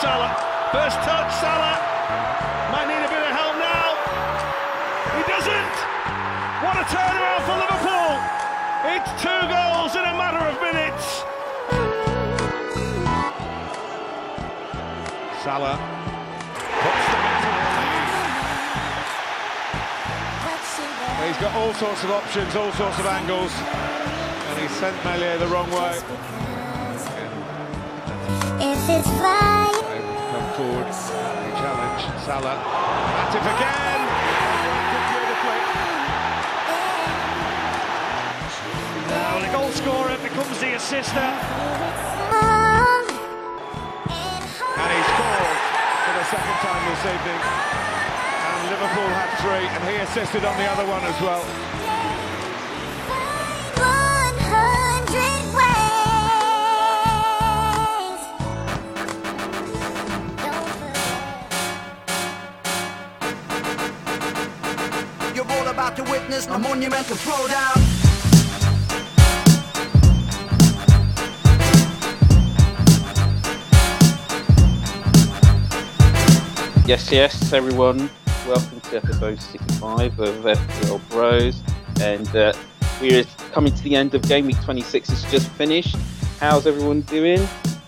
Salah. First touch, Salah. Might need a bit of help now. He doesn't. What a turnaround for Liverpool. It's two goals in a matter of minutes. Salah. He's got all sorts of options, all sorts of angles, and he sent Meslier the wrong way. If it's forward, he challenged Salah. At it again. Now the goal scorer becomes the assister, and he scores for the second time this evening. And Liverpool had three, and he assisted on the other one as well. To witness a monumental throwdown. Yes, yes, everyone. Welcome to episode 65 of FPL Bros. And uh, we're coming to the end of game week 26. It's just finished. How's everyone doing?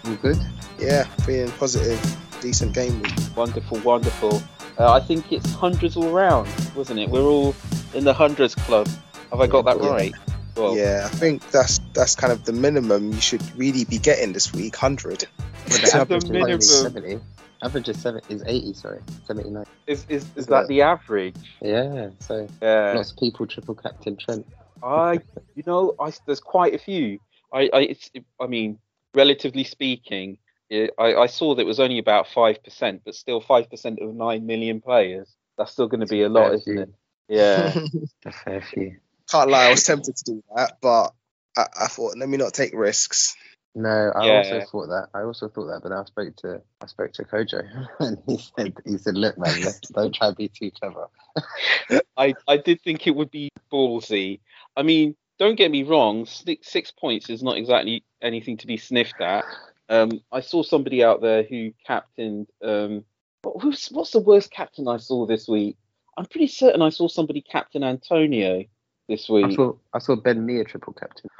All good. Yeah, feeling positive. Decent game week. Wonderful, wonderful. Uh, I think it's hundreds all round, wasn't it? We're all in the hundreds club. Have I got that Yeah. right? Well, Yeah, I think that's that's kind of the minimum you should really be getting this week. Hundred. Well, the average is minimum. 70. Average is, seven, is 80, sorry. 79. Is, is, is that the average? Yeah, so Yeah. lots of people triple captain Trent. I, you know, I there's quite a few. I, I, it's, I mean, relatively speaking, it, I, I saw that it was only about five percent, but still five percent of nine million players. That's still going to be a lot, isn't it? Yeah. A fair few. Can't lie, I was tempted to do that, but I, I thought let me not take risks. No, I Yeah. also thought that. I also thought that, but I spoke to I spoke to Kojo, and he said he said, "Look, man, don't try to be too clever." I, I did think it would be ballsy. I mean, don't get me wrong, six, six points is not exactly anything to be sniffed at. Um, I saw somebody out there who captained. Um, what, who's, what's the worst captain I saw this week? I'm pretty certain I saw somebody captain Antonio this I week. saw I saw Ben Nia triple captain.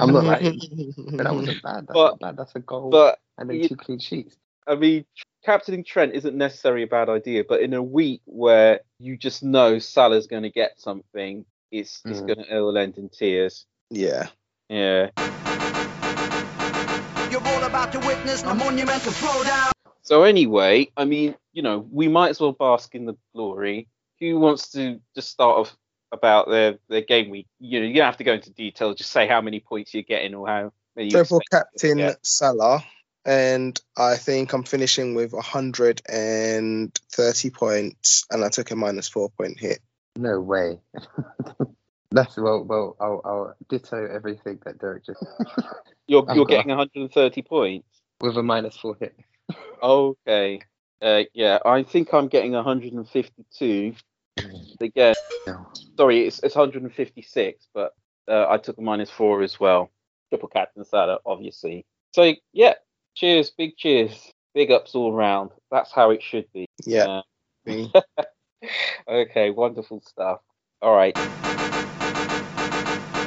I'm not like, but that wasn't bad. That's But- not bad. That's a goal But and then you- two clean sheets. I mean, captaining Trent isn't necessarily a bad idea, but in a week where you just know Salah's going to get something, it's it's Mm. going to it'll end in tears. Yeah. Yeah. You're all about to witness a monumental throwdown. So anyway, I mean, you know, we might as well bask in the glory. Who wants to just start off about their their game week? You know, you don't have to go into detail. Just say how many points you're getting or how many. you So for you're gonna captain Salah, and I think I'm finishing with 130 points, and I took a minus four point hit. No way. That's well, well. I'll, I'll ditto everything that Derek just get. You're I've you're got- getting 130 points. with a minus four hit. Okay. Uh, yeah, I think I'm getting 152. Again, No. sorry, it's, it's 156, but uh, I took a minus four as well. Triple captain Salah, obviously. So yeah, cheers, big cheers, big ups all round. That's how it should be. Yeah. Uh, okay, wonderful stuff. All right.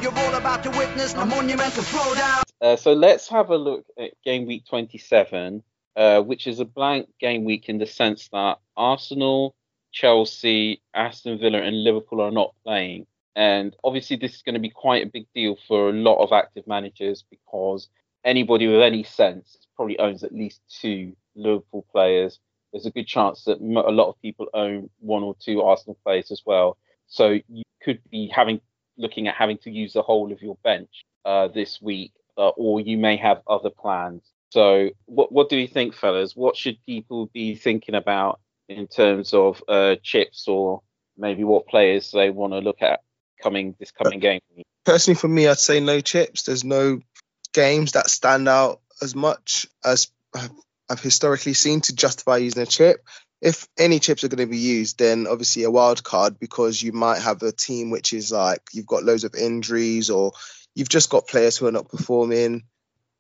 You're all about to witness a monumental throwdown. Uh, so let's have a look at game week 27, uh, which is a blank game week in the sense that Arsenal, Chelsea, Aston Villa, and Liverpool are not playing. And obviously, this is going to be quite a big deal for a lot of active managers because anybody with any sense probably owns at least two Liverpool players. There's a good chance that a lot of people own one or two Arsenal players as well. So you could be having looking at having to use the whole of your bench uh, this week, uh, or you may have other plans. So, what what do you think, fellas? What should people be thinking about in terms of uh, chips, or maybe what players they want to look at coming this coming game? Personally, for me, I'd say no chips. There's no games that stand out as much as I've, historically seen to justify using a chip. If any chips are going to be used, then obviously a wild card because you might have a team which is like you've got loads of injuries or you've just got players who are not performing.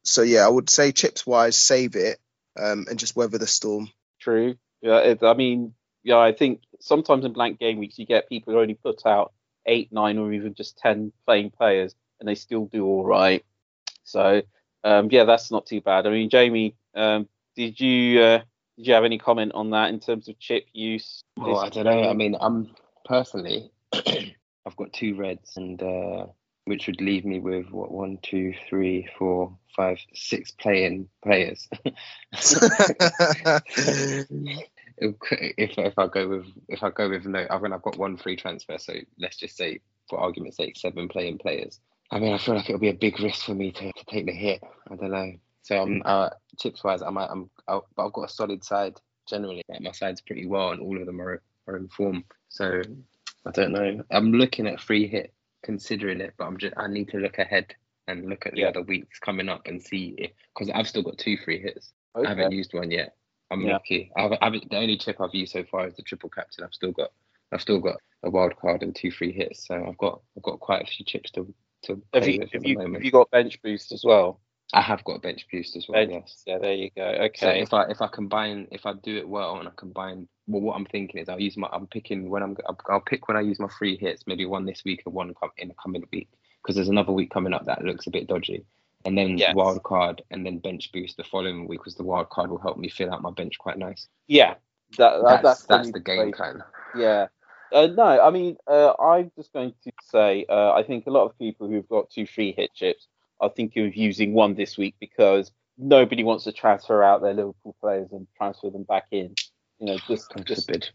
So yeah, I would say chips wise, save it. um, and just weather the storm. True. Yeah, it, I mean, yeah, I think sometimes in blank game weeks you get people who only put out eight, nine, or even just ten playing players, and they still do all right. So um, yeah, that's not too bad. I mean, Jamie, um, did you uh, did you have any comment on that in terms of chip use? Well, I don't know. I mean, I'm personally, I've got two reds, and uh, which would leave me with what one, two, three, four, five, six playing players. if if I go with if I go with no, I mean I've got one free transfer, so let's just say for argument's sake, seven playing players. I mean, I feel like it'll be a big risk for me to, to take the hit. I don't know. So I'm uh, chips wise, I might I'm i but I've got a solid side generally. Like my side's pretty well, and all of them are are in form. So I don't know. I'm looking at free hit, considering it, but I'm just I need to look ahead and look at the Yeah. other weeks coming up and see if because I've still got two free hits. I haven't used one yet. I'm Yeah. lucky. I've, I've the only chip I've used so far is the triple captain. I've still got I've still got a wild card and two free hits. So I've got I've got quite a few chips to to Have you with at have the you, moment. have you got bench boost as well? I have got a bench boost as well. Bench, Yes. yeah, there you go. So Okay. if I if I combine if I do it well and I combine well what I'm thinking is I'll use my I'm picking when I'm I'll, I'll pick when I use my free hits maybe one this week and one come in the coming week because there's another week coming up that looks a bit dodgy and then Yes. wild card and then bench boost the following week because the wild card will help me fill out my bench quite nice. yeah, that, that, That's that's, probably the game plan. Yeah. Uh, no, I mean, uh, I'm just going to say, uh, I think a lot of people who've got two free hit chips are thinking of using one this week because nobody wants to transfer out their Liverpool players and transfer them back in. You know, just God just forbid.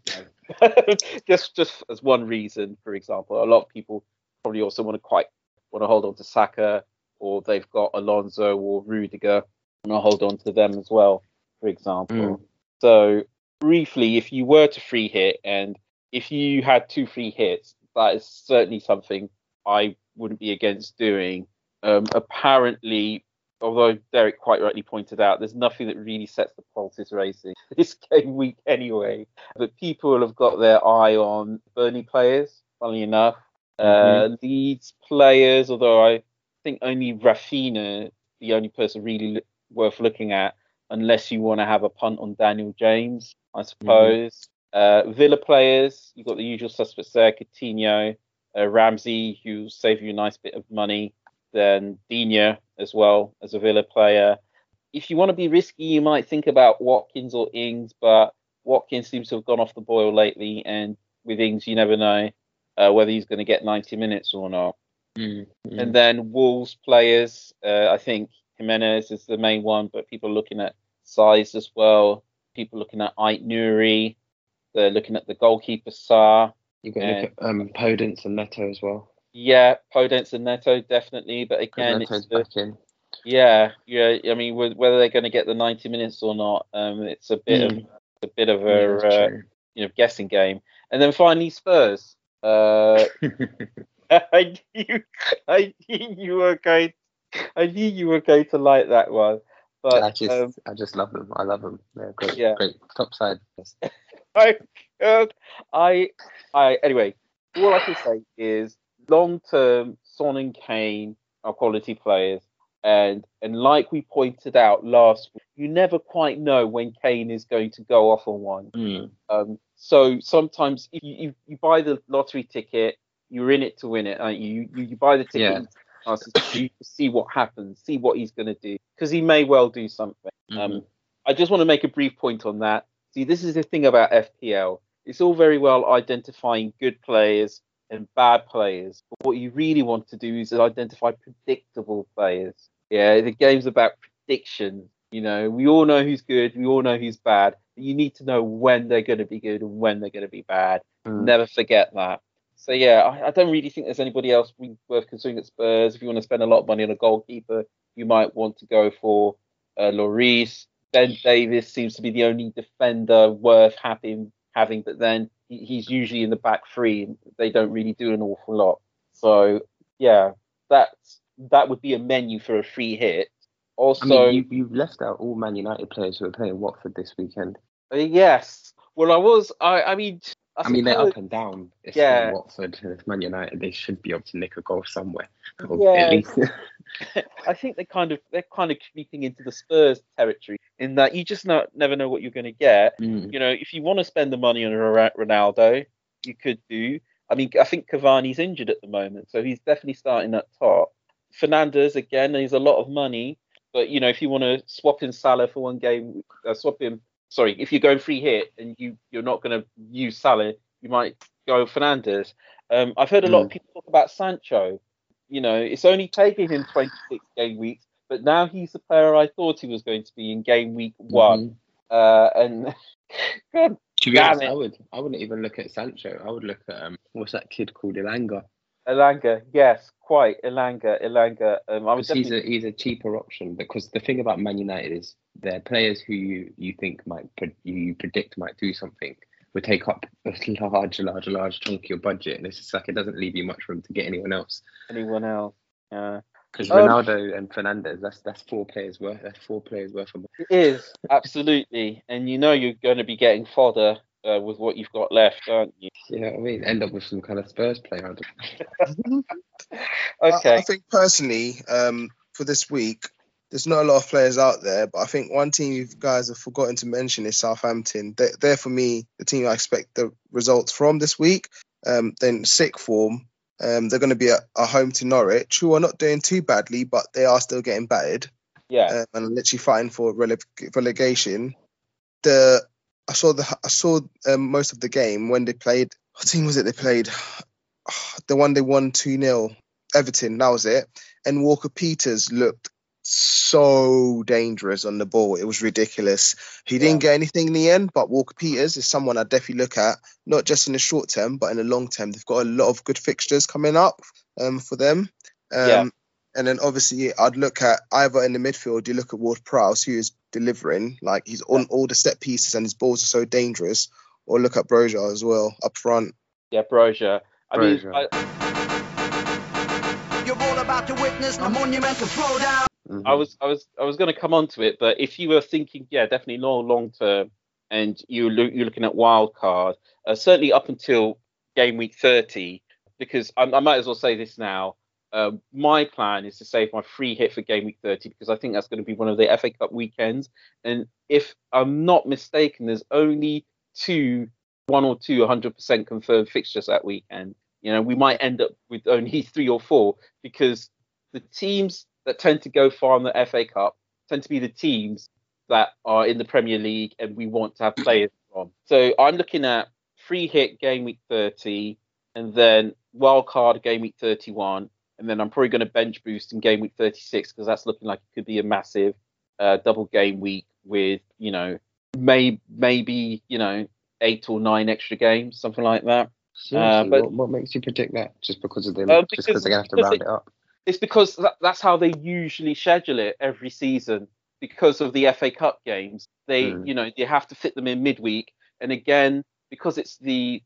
just just as one reason, for example, a lot of people probably also want to quite want to hold on to Saka, or they've got Alonso or Rudiger, and I'll hold on to them as well, for example. Mm. So briefly, if you were to free hit, and if you had two free hits, that is certainly something I wouldn't be against doing. Um, apparently, although Derek quite rightly pointed out, there's nothing that really sets the pulses racing this game week anyway. But people have got their eye on Burnley players, funnily enough. Uh, Leeds players, although I think only Raphinha, the only person really worth looking at, unless you want to have a punt on Daniel James, I suppose. Uh, Villa players, you've got the usual suspects there, Coutinho, uh, Ramsey, who'll save you a nice bit of money. Then Digne as well as a Villa player. If you want to be risky, you might think about Watkins or Ings, but Watkins seems to have gone off the boil lately, and with Ings, you never know uh, whether he's going to get 90 minutes or not. Mm, mm. And then Wolves players, uh, I think Jimenez is the main one, but people are looking at size as well. People looking at Ait Nuri. They're looking at the goalkeeper Sá. you got look at um, Podence and Neto as well. Yeah, Podence and Neto definitely, but again, Neto's it's the, back in. yeah, yeah. I mean, whether they're going to get the 90 minutes or not, um, it's a bit of a bit of a uh, you know guessing game. And then finally Spurs. Uh, I knew, I knew you were going. I knew you were going to like that one, but I just, um, I just love them. I love them. They're great, Yeah. great top side. I, uh, I, I. Anyway, all I can say is long term, Son and Kane are quality players, and and like we pointed out last week, you never quite know when Kane is going to go off on one. Mm. Um, so sometimes if you, you, you buy the lottery ticket, you're in it to win it. aren't you? You, you buy the ticket Yeah. you ask us to see what happens, see what he's going to do, because he may well do something. Um, I just want to make a brief point on that. See, this is the thing about FPL. It's all very well identifying good players and bad players, but what you really want to do is identify predictable players. Yeah, the game's about prediction. You know, we all know who's good, we all know who's bad, but you need to know when they're going to be good and when they're going to be bad. Mm. Never forget that. So yeah, I, I don't really think there's anybody else worth considering at Spurs. If you want to spend a lot of money on a goalkeeper, you might want to go for uh, Lloris. Ben Davies seems to be the only defender worth having, having, but then he, he's usually in the back three, and they don't really do an awful lot. So yeah, that's that would be a menu for a free hit. I Also, mean, you, you've left out all Man United players who are playing Watford this weekend. Uh, yes. Well, I was. I. I mean, I mean, they're up and down. It's Yeah. Watford, it's Man United. They should be able to nick a goal somewhere. Yeah. I think they kind of they're kind of creeping into the Spurs territory in that you just not, never know what you're going to get. Mm. You know, if you want to spend the money on Ronaldo, you could do. I mean, I think Cavani's injured at the moment, so he's definitely starting at top. Fernandes again, there's a lot of money, but you know, if you want to swap in Salah for one game, uh, swap in. Sorry, if you're going free hit and you you're not going to use Salah, you might go Fernandes. Um, I've heard a lot of people talk about Sancho. You know, it's only taken him 26 game weeks, but now he's the player I thought he was going to be in game week one. Mhm. Uh, and God, To be honest, it. I would I wouldn't even look at Sancho. I would look at um what's that kid called Elanga? Elanga, yes, quite Elanga, Elanga. Um, I would Because he's a he's a cheaper option. Because the thing about Man United is they're players who you, you think might pre- you predict might do something would take up a large, large, large chunk of your budget, and it's just like it doesn't leave you much room to get anyone else. anyone else. Yeah, Because Um, Ronaldo and Fernandes, that's that's four players worth. That's four players worth of. it is absolutely, and you know you're going to be getting fodder uh, with what you've got left, aren't you? Yeah, I mean, end up with some kind of Spurs player. I don't- I- Okay, I, think personally, um, for this week, there's not a lot of players out there, but I think one team you guys have forgotten to mention is Southampton. They're, they're for me the team I expect the results from this week. Um, then sick form. Um, they're going to be at, at home to Norwich, who are not doing too badly, but they are still getting battered yeah, um, and literally fighting for releg- relegation. The I saw the I saw um, most of the game when they played. What team was it they played? The one they won two 0 Everton. That was it. And Walker Peters looked so dangerous on the ball. It was ridiculous. He didn't get anything in the end, but Walker Peters is someone I'd definitely look at, not just in the short term, but in the long term. They've got a lot of good fixtures coming up um, for them. Um, Yeah. And then obviously I'd look at either in the midfield, you look at Ward Prowse, who is delivering, like he's on all the set pieces and his balls are so dangerous, or look at Broja as well up front. yeah, Broja. I mean, I, You're all about to witness a monumental throwdown. Mhm. I was I was I was going to come on to it, but if you were thinking, yeah, definitely long long term, and you look you're looking at wild card, uh, certainly up until game week thirty, because I, I might as well say this now. Um, my plan is to save my free hit for game week 30 because I think that's going to be one of the FA Cup weekends. And if I'm not mistaken, there's only two, one or two 100% confirmed fixtures that weekend. You know, we might end up with only three or four because the teams that tend to go far in the FA Cup tend to be the teams that are in the Premier League and we want to have players from. So I'm looking at free hit game week 30 and then wild card game week 31 and then I'm probably going to bench boost in game week 36 because that's looking like it could be a massive uh, double game week with you know may maybe you know eight or nine extra games something like that. Seriously, but- what, what makes you predict that? Just because of them? Uh, just because- because they're gonna have to round it- it up. It's because that, that's how they usually schedule it every season because of the FA Cup games. They, Mm. you know, they have to fit them in midweek, and again because it's the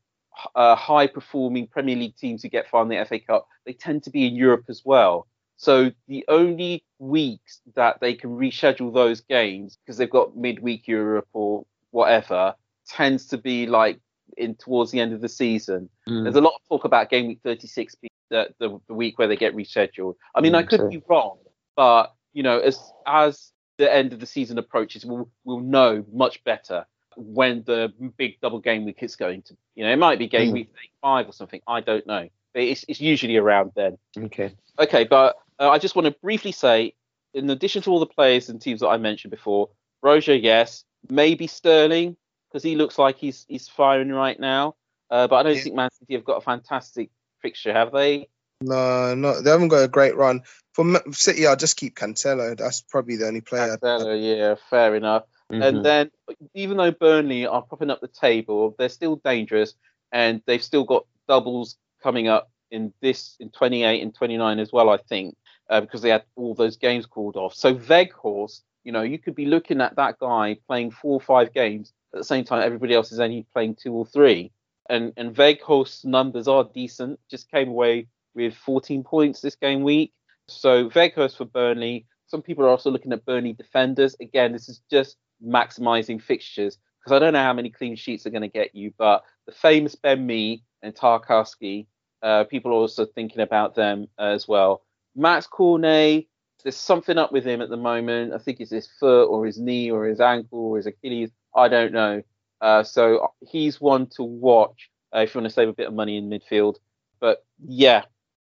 uh, high performing Premier League teams who get far in the FA Cup, they tend to be in Europe as well. So the only weeks that they can reschedule those games because they've got midweek Europe or whatever tends to be like in towards the end of the season. Mm. There's a lot of talk about game week 36 being the, the, the week where they get rescheduled. I mean, I Mm, could sure. be wrong, but you know, as as the end of the season approaches, we'll we'll know much better when the big double game week is going to. You know, it might be game Mm. week 35 or something. I don't know. But it's it's usually around then. Okay. Okay, but uh, I just want to briefly say, in addition to all the players and teams that I mentioned before, Roger, yes, maybe Sterling because he looks like he's he's firing right now. Uh, but I don't Yeah. think Man City have got a fantastic fixture, have they? No, no, they haven't got a great run. For Ma- City, I'll just keep Cancelo. That's probably the only player. Cancelo, yeah, fair enough. Mhm. And then, even though Burnley are propping up the table, they're still dangerous, and they've still got doubles coming up in this in 28 and 29 as well. I think uh, because they had all those games called off. So Weghorst, you know, you could be looking at that guy playing four or five games at the same time everybody else is only playing two or three. And and Weghorst's numbers are decent. Just came away with 14 points this game week. So Veghorst for Burnley. Some people are also looking at Burnley defenders. Again, this is just maximizing fixtures because I don't know how many clean sheets are going to get you, but the famous Ben Mee and Tarkowski, uh, people are also thinking about them as well. Max Cornet, there's something up with him at the moment. I think it's his foot or his knee or his ankle or his Achilles. I don't know. Uh, so he's one to watch uh, if you want to save a bit of money in midfield. But yeah,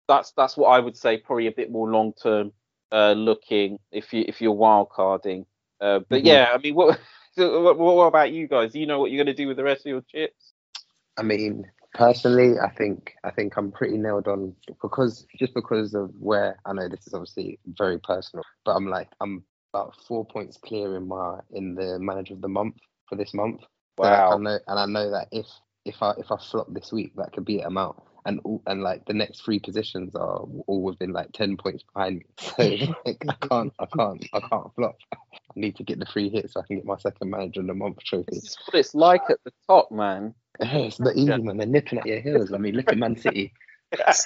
that's that's what I would say. Probably a bit more long term uh, looking if you if you're wild carding. Uh, but Mhm. yeah, I mean, what, so what what about you guys? Do you know what you're going to do with the rest of your chips? I mean, personally, I think I think I'm pretty nailed on because just because of where I know this is obviously very personal, but I'm like I'm about four points clear in my in the manager of the month for this month. So, like, I Wow. know, and I know that if if I if I flop this week, that could be an amount. And all, and like the next three positions are all within like ten points behind me. So like, I can't I can't I can't flop. I need to get the free hits so I can get my second manager of the month trophy. This is what it's like at the top, man. Hey, it's not easy, man. They're nipping at your heels. I mean, look at Man City.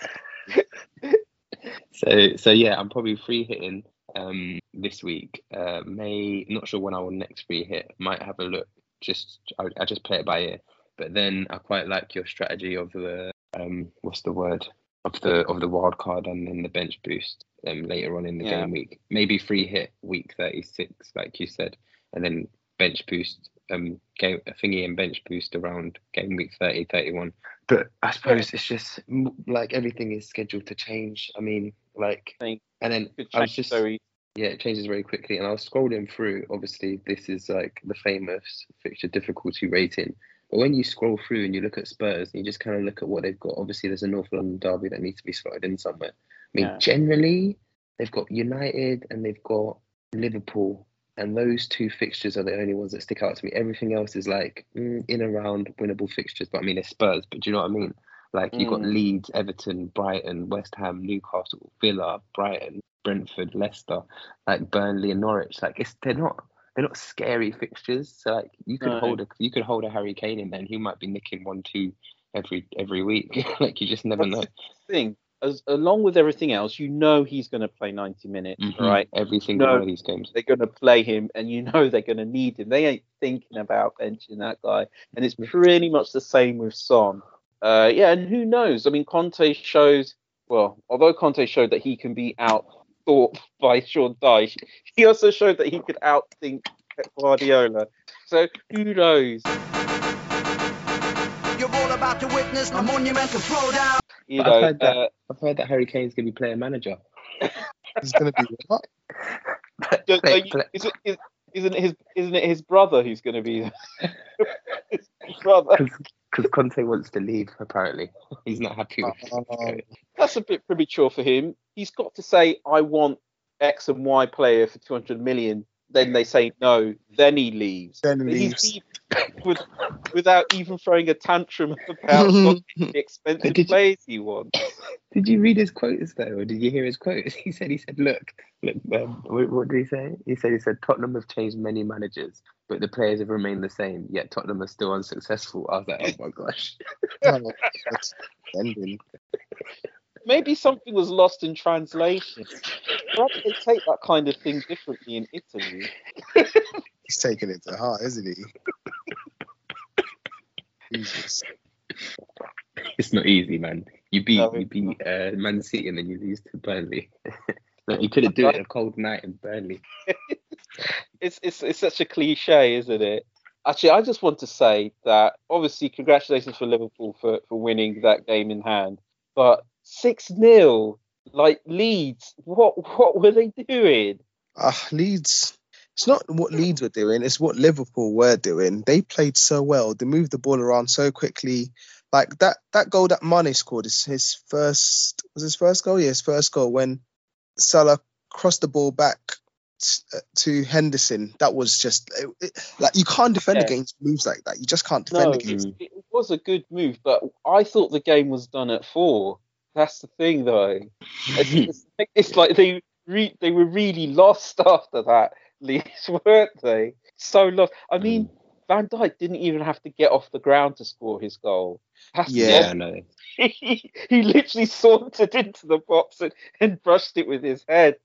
So, so yeah, I'm probably free hitting um this week. Uh, may not sure when I will next free hit. Might have a look. Just I, I just play it by ear. But then I quite like your strategy of the um what's the word of the of the wild card and then the bench boost um later on in the Yeah. game week. Maybe free hit week 36, like you said, and then bench boost um game thingy and bench boost around game week 30, 31. But I suppose it's just like everything is scheduled to change. I mean, like, and then I was just yeah, it changes very quickly. And I was scrolling through. Obviously, this is like the famous fixture difficulty rating. But when you scroll through and you look at Spurs, and you just kind of look at what they've got. Obviously, there's a North London derby that needs to be slotted in somewhere. I mean, Yeah. generally, they've got United and they've got Liverpool, and those two fixtures are the only ones that stick out to me. Everything else is like mm, in around winnable fixtures. But I mean, it's Spurs. But do you know what I mean? Like you've got Mm. Leeds, Everton, Brighton, West Ham, Newcastle, Villa, Brighton, Brentford, Leicester, like Burnley and Norwich. Like it's they're not they're not scary fixtures. So like you could No. hold a you could hold a Harry Kane in there and he might be nicking one two every every week. like you just never know. That's the thing. As along with everything else, you know he's going to play 90 minutes, Mhm. right? Every single No. one of these games. They're going to play him, and you know they're going to need him. They ain't thinking about benching that guy, and it's pretty much the same with Son. Uh, yeah, and who knows? I mean, Conte shows well, although Conte showed that he can be outthought by Sean Dyche, he also showed that he could outthink Pep Guardiola. So who knows? You're all about to witness a monumental throwdown. You But I've know, heard that- uh, I've heard that Harry Kane's gonna be player manager. He's gonna be what? Don't- Play- you- play- is it, is, isn't it his isn't it his brother who's going to be his brother? Because Conte wants to leave, apparently. He's not happy with Um, That's a bit premature for him. He's got to say, "I want X and Y player for 200 million." Then they say no. Then he leaves. Then he leaves. With, without even throwing a tantrum about what the expensive Did you- players he wants. Did you read his quotes though, or did you hear his quotes? He said, he said, look, look, um, what, what did he say? He said, he said, Tottenham have changed many managers, but the players have remained the same. Yet Tottenham are still unsuccessful. I was like, oh my gosh. Oh, that's ending. Maybe something was lost in translation. Perhaps they take that kind of thing differently in Italy. He's taking it to heart, isn't he? Jesus. It's not easy, man. You beat No, you beat uh, Man City and then you lose to Burnley. Look, you couldn't do it a cold night in Burnley. it's it's it's such a cliche, isn't it? Actually, I just want to say that obviously congratulations for Liverpool for, for winning that game in hand. But six 0 like Leeds, what what were they doing? Ah, Leeds. It's not what Leeds were doing, it's what Liverpool were doing. They played so well. They moved the ball around so quickly. Like that that goal that Mane scored is his first was his first goal? Yeah, his first goal when Salah crossed the ball back uh, to Henderson. That was just it, it- like you can't defend Yeah. against moves like that. You just can't defend No, against. it, it was a good move, but I thought the game was done at four. That's the thing, though. It's, it's, like- it's like they re, they were really lost after that, Leeds, weren't they? So lost. I mean, Van Dijk didn't even have to get off the ground to score his goal. That's Yeah. Yeah, yeah. I know. he, he literally sauntered into the box and, and brushed it with his head.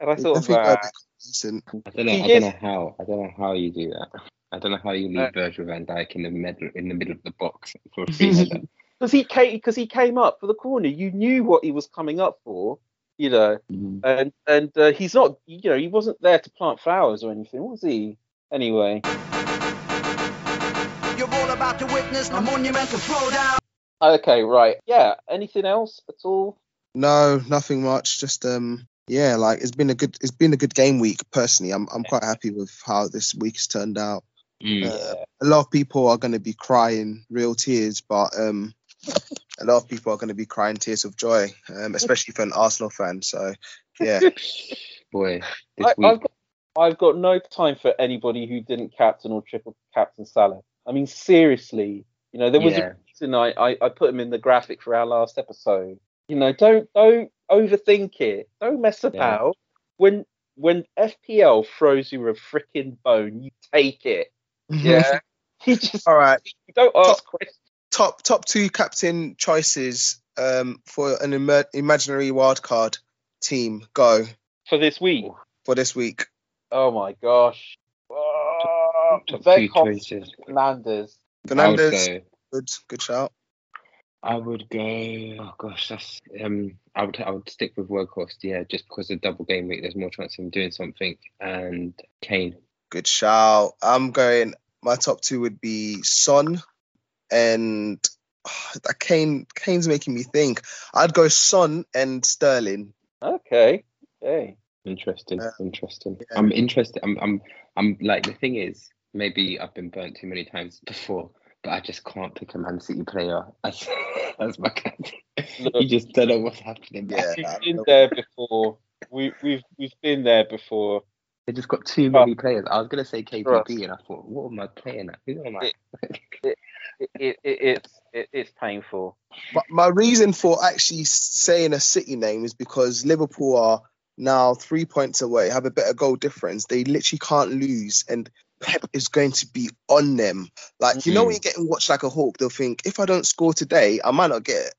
And I I thought, think they're a man, bit complacent. I don't know. He I don't know how. I don't know how you do that. I don't know how you leave Uh, Virgil van Dijk in the middle in the middle of the box for a free header. Because he came because he came up for the corner. You knew what he was coming up for, you know. Mm. And and uh, he's not, you know, he wasn't there to plant flowers or anything, was he? Anyway. You're all about to witness a monumental throwdown. Okay, right. Yeah. Anything else at all? No, nothing much. Just um, yeah, like it's been a good it's been a good game week. Personally, I'm I'm quite happy with how this week's turned out. Mm. Uh, a lot of people are going to be crying real tears, but um, a lot of people are going to be crying tears of joy, um, especially for an Arsenal fan. So yeah, Boy, I, I've, got I've got no time for anybody who didn't captain or triple captain Salah. I mean, seriously, you know, there was Yeah. a reason I, I, I put him in the graphic for our last episode. You know, don't don't overthink it. Don't mess about. When when FPL throws you a freaking bone, you take it. Yeah. you just All right. you don't ask questions. Top top two captain choices um, for an imer- imaginary wildcard team. Go for this week. for this week. Oh my gosh. Oh, Top two Weghorst choices. Fernandes. Fernandes, go. good good shout. I would go. Oh gosh, that's um. I would I would stick with Weghorst. Yeah, just because of double game week, there's more chance of him doing something. And Kane. Good shout. I'm going. My top two would be Son and that Kane. Kane's making me think. I'd go Son and Sterling. Okay. Okay. Interesting. Yeah. Interesting. Yeah. I'm interested. I'm. I'm. I'm like the thing is, maybe I've been burnt too many times before, but I just can't pick a Man City player as as my captain. Look, you just don't know what's happening. Yeah. We've been know. there before. We, we've we've been there before. They just got too many players. I was gonna say KDB, Trust. and I thought, what am I playing at? Who am I? It, it, it, it's it, it's painful. But my reason for actually saying a City name is because Liverpool are now three points away, have a better goal difference. They literally can't lose, and Pep is going to be on them. Like you know, when mm. you're getting watched like a hawk, they'll think if I don't score today, I might not get,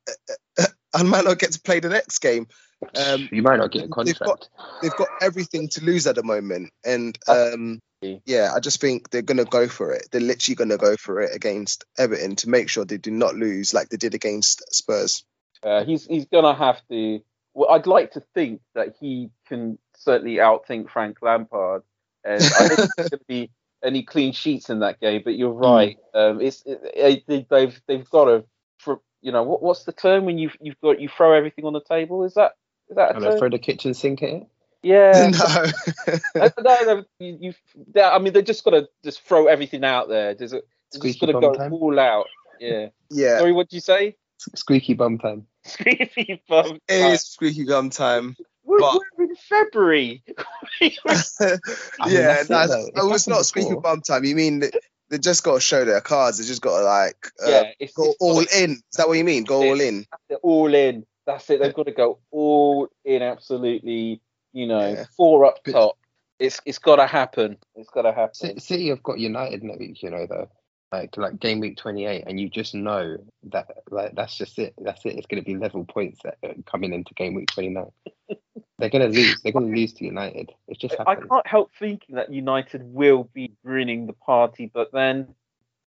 I might not get to play the next game. Um, you might not get a they've got- contract. they've got everything to lose at the moment, and um, yeah, I just think they're gonna go for it. They're literally gonna go for it against Everton to make sure they do not lose like they did against Spurs. Uh, he's he's gonna have to. Well, I'd like to think that he can certainly outthink Frank Lampard, and I don't think there's gonna be any clean sheets in that game. But you're right. Um, it's it, it, they- they've they've got to. For, you know what, what's the term when you've you've got you throw everything on the table? Is that is that a term? throw the kitchen sink at it. Yeah. no. No, no, you, you, they- I mean, they're just got to just throw everything out there. There's a, they're just Squeaky got to bum go time. all out. Yeah. yeah, Sorry, what did you say? Squeaky bum time. Squeaky bum. it is squeaky gum time. We're, but- we're in February. I mean, yeah, that's it, that's, though. It's oh, it's not squeaky bum time. You mean they, they just got to show their cards? They just got to like uh, yeah, it's, go it's all gotta- in. Is that what you mean? Go all in. They're all in. That's it. They've got to go all in. Absolutely. You know, Yeah. four up top. It's it's got to happen. It's got to happen. City have got United next you know, though. Like like game week 28, and you just know that like that's just it. That's it. It's going to be level points that are coming into game week 29. They're going to lose. They're going to lose to United. It's just I can't help thinking that United will be ruining the party, but then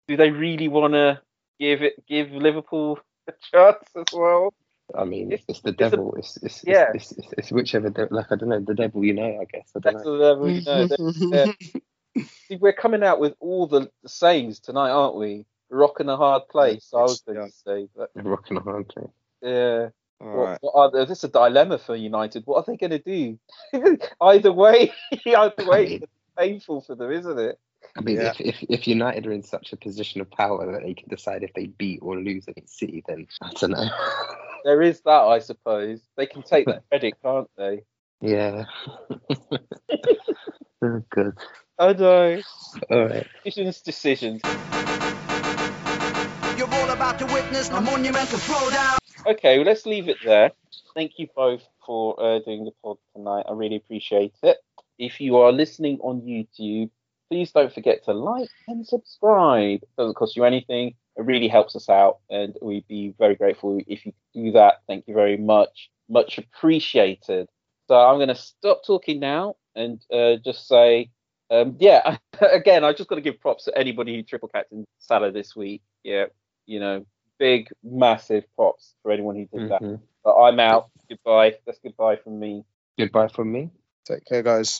do they really want to give it give Liverpool a chance as well? I mean, It's- it's, the it's a- devil. It's it's, yeah. it's, it's, it's whichever. De- like I don't know, the devil. You know, I guess. I don't That's know. the level, you know. that- yeah. See, we're coming out with all the, the sayings tonight, aren't we? Rocking a hard place. I was going Yeah. to say, but Rocking a hard place. yeah. All What, right. what are they, this is a dilemma for United. What are they going to do? either way, either way, mean- it's painful for them, isn't it? I mean, Yeah. if, if if United are in such a position of power that they can decide if they beat or lose against City, then I don't know. There is that, I suppose. They can take that credit, can't they? yeah. oh, good. I know. All right. Decisions, decisions. You're all about to witness a monumental throwdown. Okay, well, let's leave it there. Thank you both for uh, doing the pod tonight. I really appreciate it. If you are listening on YouTube, please don't forget to like and subscribe. It doesn't cost you anything. It really helps us out, and we'd be very grateful if you do that. Thank you very much. Much appreciated. So I'm going to stop talking now and uh, just say Um, yeah, again, I just got to give props to anybody who triple captained Salah this week. Yeah, you know, big, massive props for anyone who did that. Mhm. But I'm out. Goodbye. That's goodbye from me. Goodbye from me. Take care, guys.